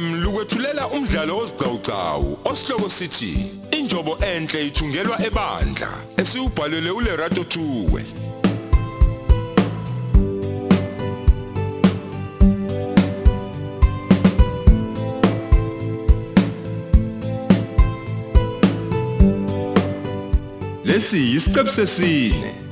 FM lukwethulela umdlalo ozicawucawu osihloko sithi injobo enhle ithungelwa ebandla esiubhalelwe uLerato Thuwe. Lesi yisiqebu sesine.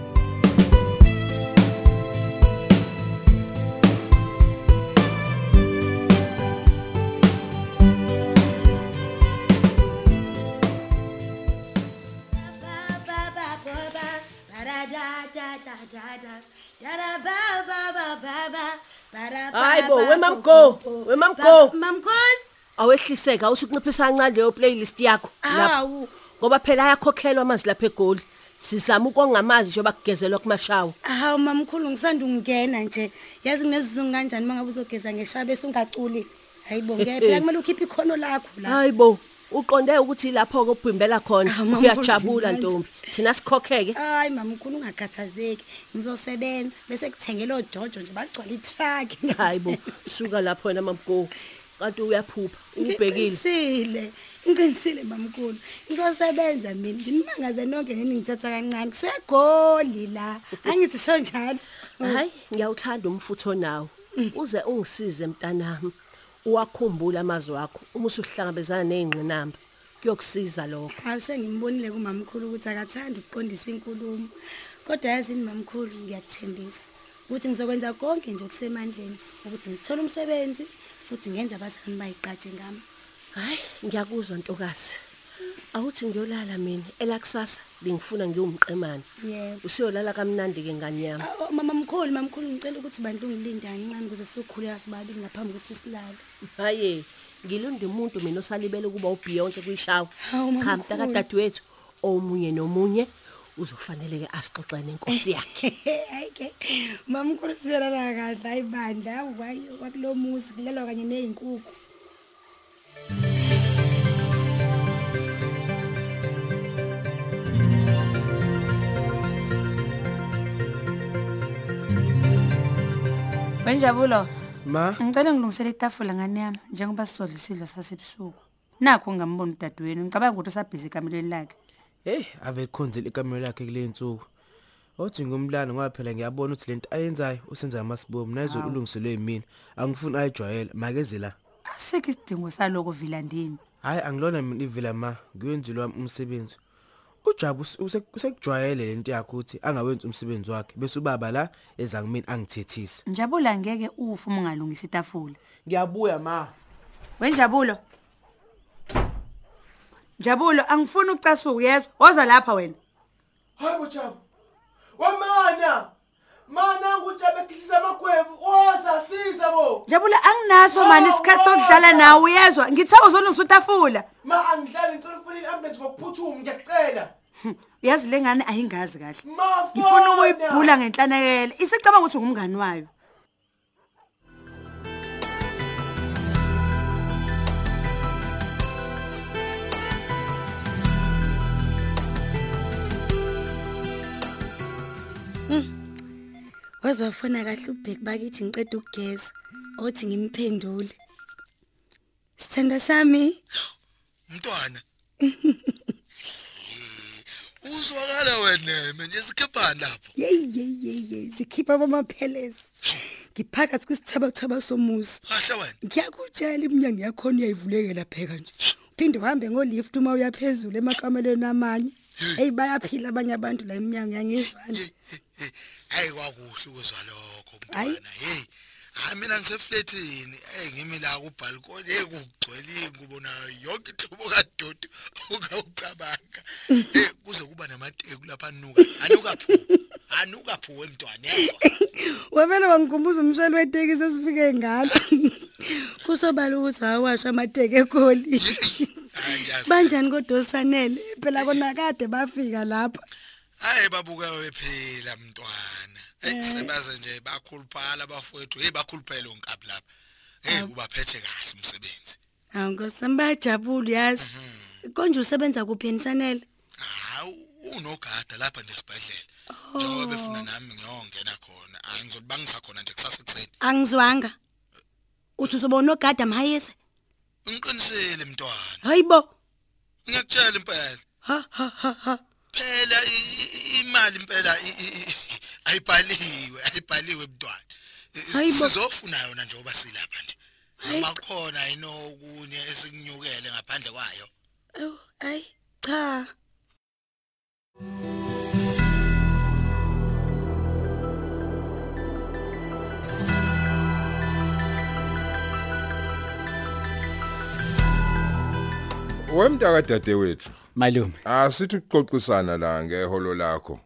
Hayibo, wemamgo, wemamgo. Mamkhulu? Awehliseka awuthi unciphisa kancane leyo playlist yakho lapha. Hawu. Ngoba phela ayakhokhelwa amanzi lapha eGoli. Sizama ukonga amanzi njengoba kugezelwa kumashawa. Hawu mamkhulu ngisanda ungena nje. Yazi kunesizungu kanjani mangabe uzogeza ngeshawa bese ungaculi. Hayibo ngeke phela kumele ukhiphe ikhono lakho la. Hayibo, uqonde ukuthi lapho kophimbela khona Ah, mamkhulu, uyajabula manje. ntombi. Thina sikhokheke. Hayi mamkhulu ungakhathazeki. Ngizosebenza bese kuthengela oJojo nje bagcwala itruck. Hayibo, suka lapho wena mamgo. Kanti uyaphupha, ubhekile. Ngiqinisile. Ngiqinisile mamkhulu. Ngizosebenza mina. Nginimangaze nonke nini ngithatha kancane. Kusegoli la. Angithi sho njalo. Hayi, ngiyawuthanda umfutho nawo. Uze ungisize mntanami. Uwakhumbula amazwi wakho uma usuhlangabezana nezingqinamba. Kuyokusiza lokho. Asengimbonile kumamkhulu ukuthi akathandi ukuqondisa inkulumo. Kodwa yazini mamkhulu ngiyakuthembisa ukuthi ngizokwenza konke nje okusemandleni ukuthi ngithole umsebenzi futhi ngenze abazali bayiqatshe ngami. Hayi, ngiyakuzwa ntokazi. Awuthi ngiyolala mina elakusasa bengifuna ngiyumqemane. Yebo. Usiyolala kamnandi ke ngani yami. Mama mkhulu mamkhulu ngicela ukuthi bandle ungilindane ncane ukuze sikhuleka sobabili ngaphambi kokuthi silale. Haye, ngilonda umuntu mina osalibele kuba uBeyonce kuyishawa. Cha mamkhulu. mntaka dadewethu omunye nomunye uzofanele ke asixoxele nenkosi yakhe. Hayi ke. Mamkhulu siyolala kahle ayibandla wakulomuzi kulalwa kanye nezinkukhu. Wenjabulo, Ma, ngicela ngilungisele itafula ngane yami njengoba sisodla isidlo sasebusuku. Nakho ngambona udadewenu, ngicabanga ukuthi usabhizi ekamelweni lakhe. hey, ave khonzela ikamelo lakhe kule insuku. Othi ngumlando ngoba phela ngiyabona ukuthi lento ayenzayo usenza amasibomu nayizo ulungiselwe yimina. Angifuni ayijwayele, makeze la. Asikho isidingo saloko vilandini. Hayi angilona mina ivila ma, ngiyenzile wami umsebenzi. Ujabu us- use- usekujwayele lento yakhe ukuthi angawenzi umsebenzi wakhe bese ubaba la eza kumina angithethise. Njabula ngeke ufe uma ungalungisa itafula. Ngiyabuya ma. Wenjabulo. Jabulo, angifuni ucasuka uyezwa. Woza lapha wena. Hayi bojabu. Wamana. Mana ngujabu ekhisa amagwebu. Oza siza bo. Jabula anginaso mani isikhathi sokudlala nawe uyezwa. Ngithe uzolungisa itafula. Ma angidlali ngicela ufuna iambulance ngokuphuthuma ngiyacela. Uyazi lengane ayingazi kahle. Ngifuna ukuyibhula ngenhlanekela. Isicabanga ukuthi ungumngani wayo. Wazwafuna kahle ubheki bakithi ngiqeda ukugeza othi ngimphendule. Sithanda sami mntwana uzwakala wena manje sikhephani lapho Yey yey yey yey sikhipha amaphelezi. Ngiphakathi kwisithabathaba somusi. kahle wena Ngiyakutshela iminyango yakhona uyayivulekela pheka nje. Uphinde uhambe ngolift uma uyaphezulu emakamelweni amanye. Hey bayaphila abanye abantu la eminyango yangizwana. hayi kwakuhle ukuzwa lokho Hayi. mntwana hey hayi mina ngisefletini hey ngimi la ku balcony hey kugcwele ingubo nayo yonke ihlobo kadodo ungawucabanga hey anuka anuka phu anuka phu emntwana yezwa Wabele wangikhumbuza umshayeli wetekisi esifike ngalo. Kusobala ukuthi awasha amateke eGoli. Banjani kodwa osanele? Phela kona kade bafika lapha. hayi babuka wephila mntwana hey sebaze nje bakhuluphala abafowethu hey bakhuluphele onkabi lapha hey ubaphethe kahle umsebenzi Hawu nkosami bayajabula yazi. Konje usebenza kuphi enisanele? Hawu unogada lapha nesibhedlela. Njengoba befuna nami ngiyongena khona hayi ngizolibangisa khona nje kusasa ekseni Angizwanga. Uthi uzobona ogada mhayise? ngiqinisele mntwana. Hayibo ngiyakutshela impela. Ha ha ha ha. Phela i- i- imali impela i- i- i- ayibhaliwe ayibhaliwe mntwana. I- Hayibo. sizofuna yona njengoba silapha nje. Noma khona inokunye esikunyukele ngaphandle kwayo. Awu ayi cha. Wemntaka dadewethu malume. asithi ukuxoxisana la ngeholo lakho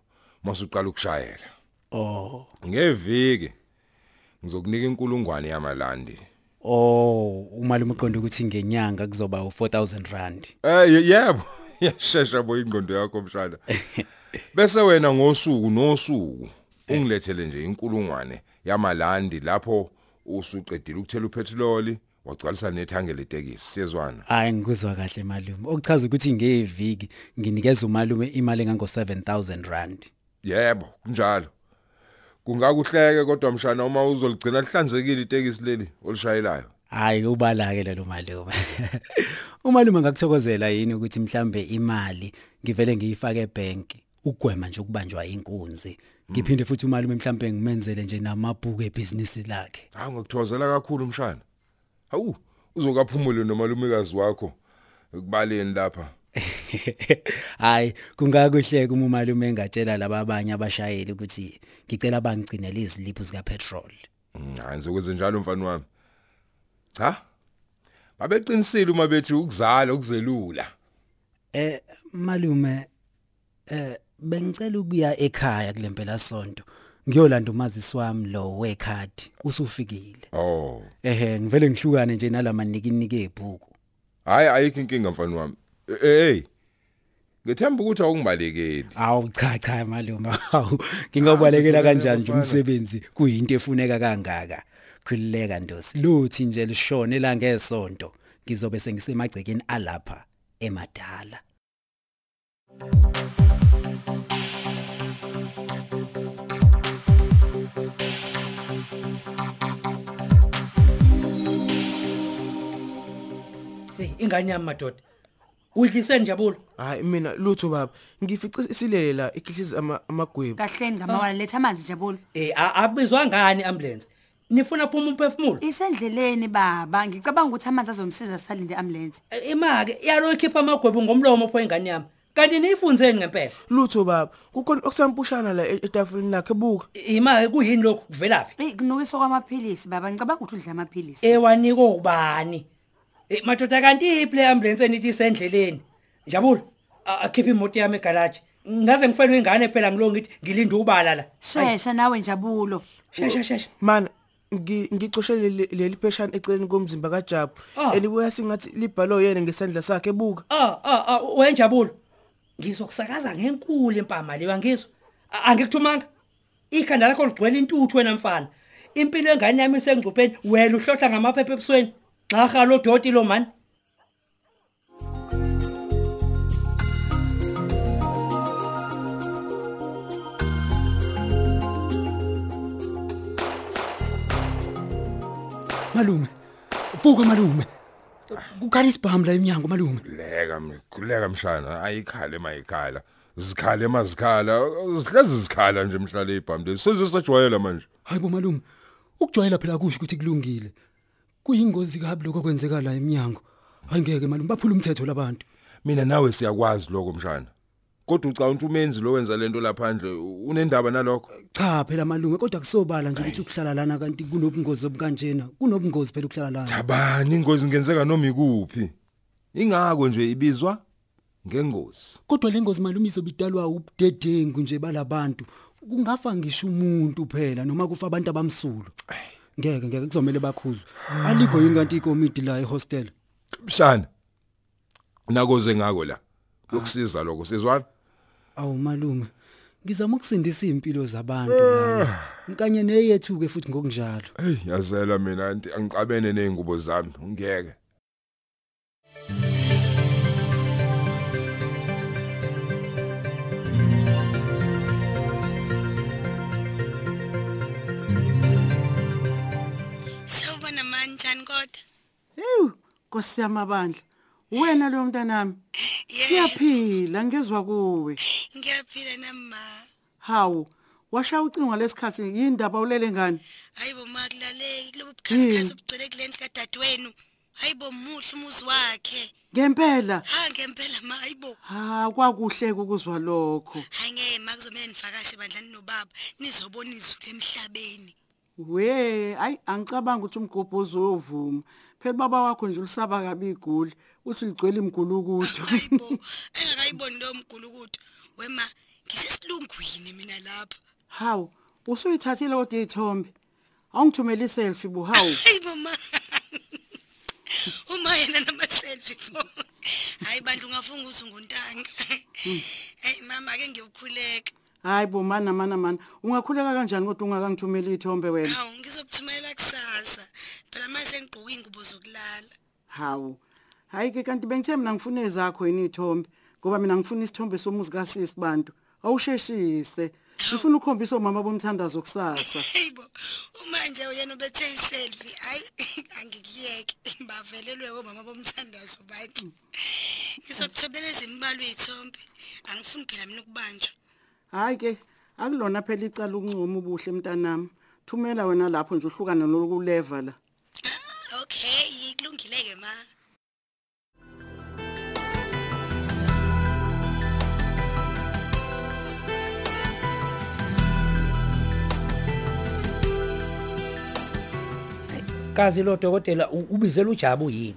masuqala ukushayela. Oh. Ngeviki ngizokunika inkulungwane yamalandi. Oh umalume uqonda ukuthi ngenyanga kuzoba u4000 rand. Eh ye- yebo. Yashesha bo ingqondo yakho mshana. Bese wena ngosuku nosuku ungilethele nje inkulungwane yamalandi lapho usuqedile ukuthela upetrol wagcwalisa nethange letekisi siyezwana? Hayi ngikuzwa kahle malume. Okuchaza ukuthi ngeviki nginikeza umalume imali engango 7000 rand. Yebo kunjalo. Kungakuhleke kodwa mshana uma uzoligcina lihlanzekile itekisi leli olishayelayo. Hayi ubala ke lo malume. Umalume ngakuthokozela yini ukuthi mhlambe imali ngivele ngiyifake ebank ugwema nje ukubanjwa inkunzi. Ngiphinde futhi umalume mhlambe ngimenzele nje namabhuku ebusiness lakhe. Hawu ngikuthozela kakhulu mshana. Hawu uzokaphumule nomalumekazi wakho ekubaleni lapha. Hayi kungakuhleka uma umalume engatshela laba abanye abashayeli ukuthi ngicela bangigcinele iziliphu zika petrol Mm, hayi ngizokwenza njalo mfana wami. Cha babeqinisile uma bethi ukuzala ukuzelula eh malume eh bengicela ukuya ekhaya kulempela sonto ngiyolanda umazisi wami lo wekhadi. Usufikile. Oh. Ehe ngivele ngihlukane nje nalamanikini ebhuku. Hayi ayikho inkinga mfana wami. Eh, hey. Ngethemba ukuthi awungibalekeli. Awu cha cha malume. Ngingabalekela kanjani nje umsebenzi? Kuyinto efuneka kangaka? Khulileka ndosi. Luthi nje lishone la ngesonto ngizobe sengisemagcekeni alapha emadala. Hey ingane yami madoda udlise njabulo hayi mina lutho baba. Ngifice isilela ikhihliza ama- amagwebu. Kahleni ngamawala letha amanzi jabulo eh a- abizwa ngani ambulance nifuna phuma umphefumulo. Isendleleni baba. Ngicabanga ukuthi amanzi azomsiza salinde ambulance Eh, imake iyalo ikhipha amagwebu ngomlomo pho ingane yami. Kanti niyifunzeni ngempela? Lutho baba. Kukhona okusampushana la e- etafuleni lakhe buka imake kuyini lokhu? Kuvelaphi? Eyi kunukiswa kwamaphilisi baba. Ngicabanga ukuthi udla amaphilisi. Ewaniko ubani? Eh, madoda kanti iplay ambulance enithi isendleleni? Njabulo a- akhipha imoto yami egaraji ngaze ngifelwe ingane phela ngilo ngithi ngilinde ubala la. Shesha nawe njabulo. Shesha shesha mana ngi- ngicoshele le- leli pheshana eceleni komzimba kaJabu. Ah. elibuya singathi libhalo yena ngesandla sakhe buka ah ah ah wenjabulo. Ngizokusakaza ngenkulu impama leyo angizwa A- angikuthumanga? Ikhanda lakho ligcwele intuthu wena mfana. Impilo engane yami isengcupheni wena uhlohla ngamaphepha ebusweni. Xa halo doti lo mani? Malume. Vuka malume. Kukhala isibhamu la eminyango malume leka mkhuleka mshana. Ayikhale mayikhala. Zikhale mazikhala. Zihlezi zikhala nje mhlale ibhambe. Sizisajwayela manje. Hayibo malume ukujwayela phela kusho ukuthi kulungile. Kuyingozi kabi lokho kwenzeka la eminyango angeke malume baphula umthetho labantu. Mina nawe siyakwazi lokho mshana. Kodwa ucawunta umenzi lo wenza lento laphandle unendaba nalokho? Cha phela malume kodwa kusobala nje ukuthi ukuhlala lana kanti kunobungozi obukanjena kunobungozi phela ukuhlala lana. Thabani ingozi ingenzeka noma ikuphi? Ingako nje ibizwa ngengozi. Kodwa lengozi malume izobidalwa ubudedengu nje balabantu. Kungafa ngisho umuntu phela noma kufa abantu abamsulu ngeke ngeke kuzomela bakhuzwe. Alikho yini kanti ikomiti la ehostel? Mshana nakoze ngako la yokusiza lokho sizwana? Awu malume ngizama ukusindisa impilo zabantu lana nkanye neyethu ke futhi ngokunjalo hey yazela mina anti angicabene nezingubo zami ngeke Sawubona manje njani kodwa? Ewu, Nkosi yamabandla. Wena lo mntanami. Siyaphila ngezwe kuwe. Ngiyaphila nama. Hawu, washaya ucingo lesikhathi yindaba ulele ngani? Hayibo makulaleki lobo bukhasikhasi obugcwele kulendlu kadadewenu. Hayibo muhle umuzi wakhe. Ngempela. Ha ngempela ma hayibo. Ha kwakuhle ukuzwa lokho. Hayi ngeke makuzomela nivakashe bandlani nobaba nizobona izulu emhlabeni. We, ayi angicabanga ukuthi umgobhozi uyovuma. Phela baba wakho nje ulisaba kabi iguli, uthi ligcwele imgulukudu. Hayibo engakayiboni lo mgulukudu. Wema ngisesilungwini mina lapha. Hawu, usuyithathile kodwa izithombe. Awungithumela iselfie bu hawu. Hayibo ma. Uma yena nama selfie pho. Hayi bandlu ungafunga ukuthi unguntanga. Hey mama ake ngiyokhuleka. Hayi bo mana mana mana. Ungakhuleka kanjani kodwa ungakangithumela izithombe wena? Hawu ngizokuthumela kusasa. Phela manje sengigqoka ingubo zokulala. Hawu. Hayi ke kanti bengithe mina ngifuna ezakho yini izithombe ngoba mina ngifuna isithombe somuzi kaSisi bantu. Awusheshise. Ngifuna ukukhombisa omama bomthandazo kusasa. Hayibo manje uyena ubethe iselfie. Hayi angikiyeke. Bavelelwe omama bomthandazo bathi. Ngizokuthobela izimbalwa izithombe. Angifuni phela mina ukubanjwa. Hayi ke akulona phela icala ukuncoma ubuhle mntanami. Thumela wena lapho nje uhlukana nokuleva la. Kazi lo dokotela u- ubizela uJabu yini?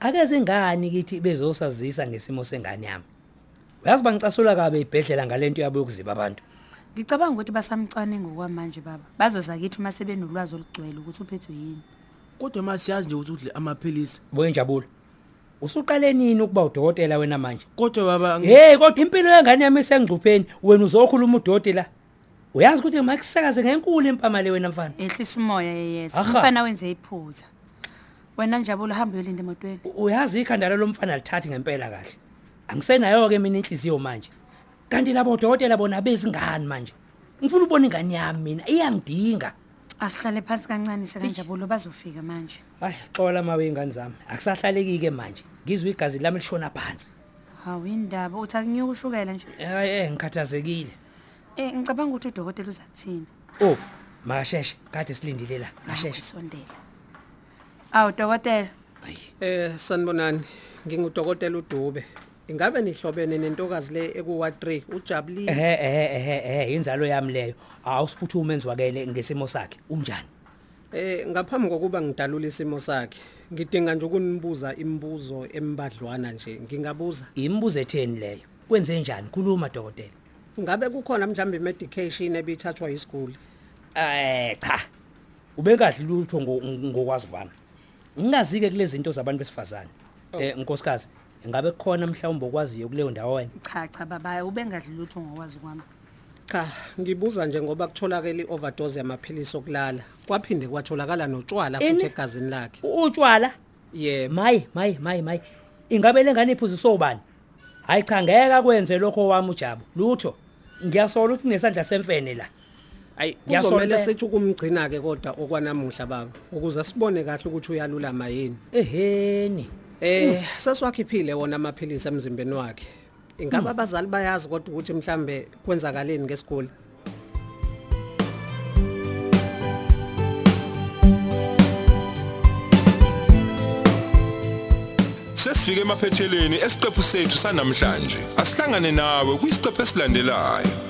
Akeze ngani kithi bezosazisa ngesimo sengane yami? Uyazi bangicasula kabe ibhedlela ngalento yabo yokuziba abantu? Ngicabanga ukuthi basamcane ngokwamanje baba. Bazoza kithi uma sebenolwazi olugcwele ukuthi uphethwe yini. Kodwa masiyazi nje ukuthi udle amaphilisi. boyenjabulo usuqale nini ukuba udokotela wena manje? Kodwa baba ngi- hey kodwa impilo yengane yami isengcupheni. Wena uzokhuluma udokotela? Uyazi ukuthi makusakaze ngenkulu impamale wena mfana Ehlisa umoya yeyesa. Aha. Umfana wenze iphutha. Wena Njabulo hamba uyolinda emotweni. uyazi ikhanda lomfana lithathi ngempela kahle angisenayo ke mina inhliziyo manje kanti labo odokotela bona bezingani manje ngifuna ubona ingane yami mina iyangidinga Asihlale phansi kancane sekanjabulo bazofika manje. hayi xola mawe ingane zami akusahlaleki ke manje ngizwe igazi lami lishona phansi Hawu indaba uthi akunyuka ushukela nje. hayi eh ngikhathazekile Eh ngicabanga ukuthi udokotela uza kuthina. oh makasheshe kade silindile la kasheshe Sondela. Awu dokotela. Eh sanibonani. Ngingudokotela uDube. Ingabe nihlobene nentokazi le ekuwa 3 ujabulile. Ehe ehe ehe ehe inzalo yami leyo. Awusiphuthu umenzi wakele ngesimo sakhe. Unjani? Eh ngaphambi kokuba ngidalule isimo sakhe ngidinga nje ukunibuza imibuzo embadlwana nje. Ngingabuza. Imibuzo etheni leyo? Kwenze njani? Khuluma dokotela. Ngabe kukhona mhlambe medication ebithathwa isiguli eh cha. Ubekahle lutho ngo- ngokwazi kwami. Ngingazike kulezi zinto zabantu besifazane. Eh nkosikazi ingabe kukhona mhlawumbe okwaziyo kuleyo ndawo wena? Cha cha baba ubengadli lutho ngokwazi kwami. cha ngibuza nje ngoba kutholakala ioverdose yamaphilisi okulala. Kwaphinde kwatholakala notshwala Ini? futhi egazini lakhe. Utshwala? Yebo mayi mayi mayi mayi. Ingabe lengane iphuziswa ubani hayi cha ngeke akwenze lokho wami uJabu lutho. Ngiyasola ukuthi kunesandla semfene la. Ayi Ngiyasola kuzomela le- sithi ukumgcina ke kodwa okwanamuhla baba ukuze sibone kahle ukuthi uyalulama yini eheni Eh sesiwakhiphile wona amaphilisi emzimbeni wakhe. Ingabe abazali bayazi kodwa ukuthi mhlambe kwenzakaleni ngesiguli? Sesifike emaphetheleni esiqephu sethu sanamhlanje. Asihlangane nawe kwisiqephu esilandelayo.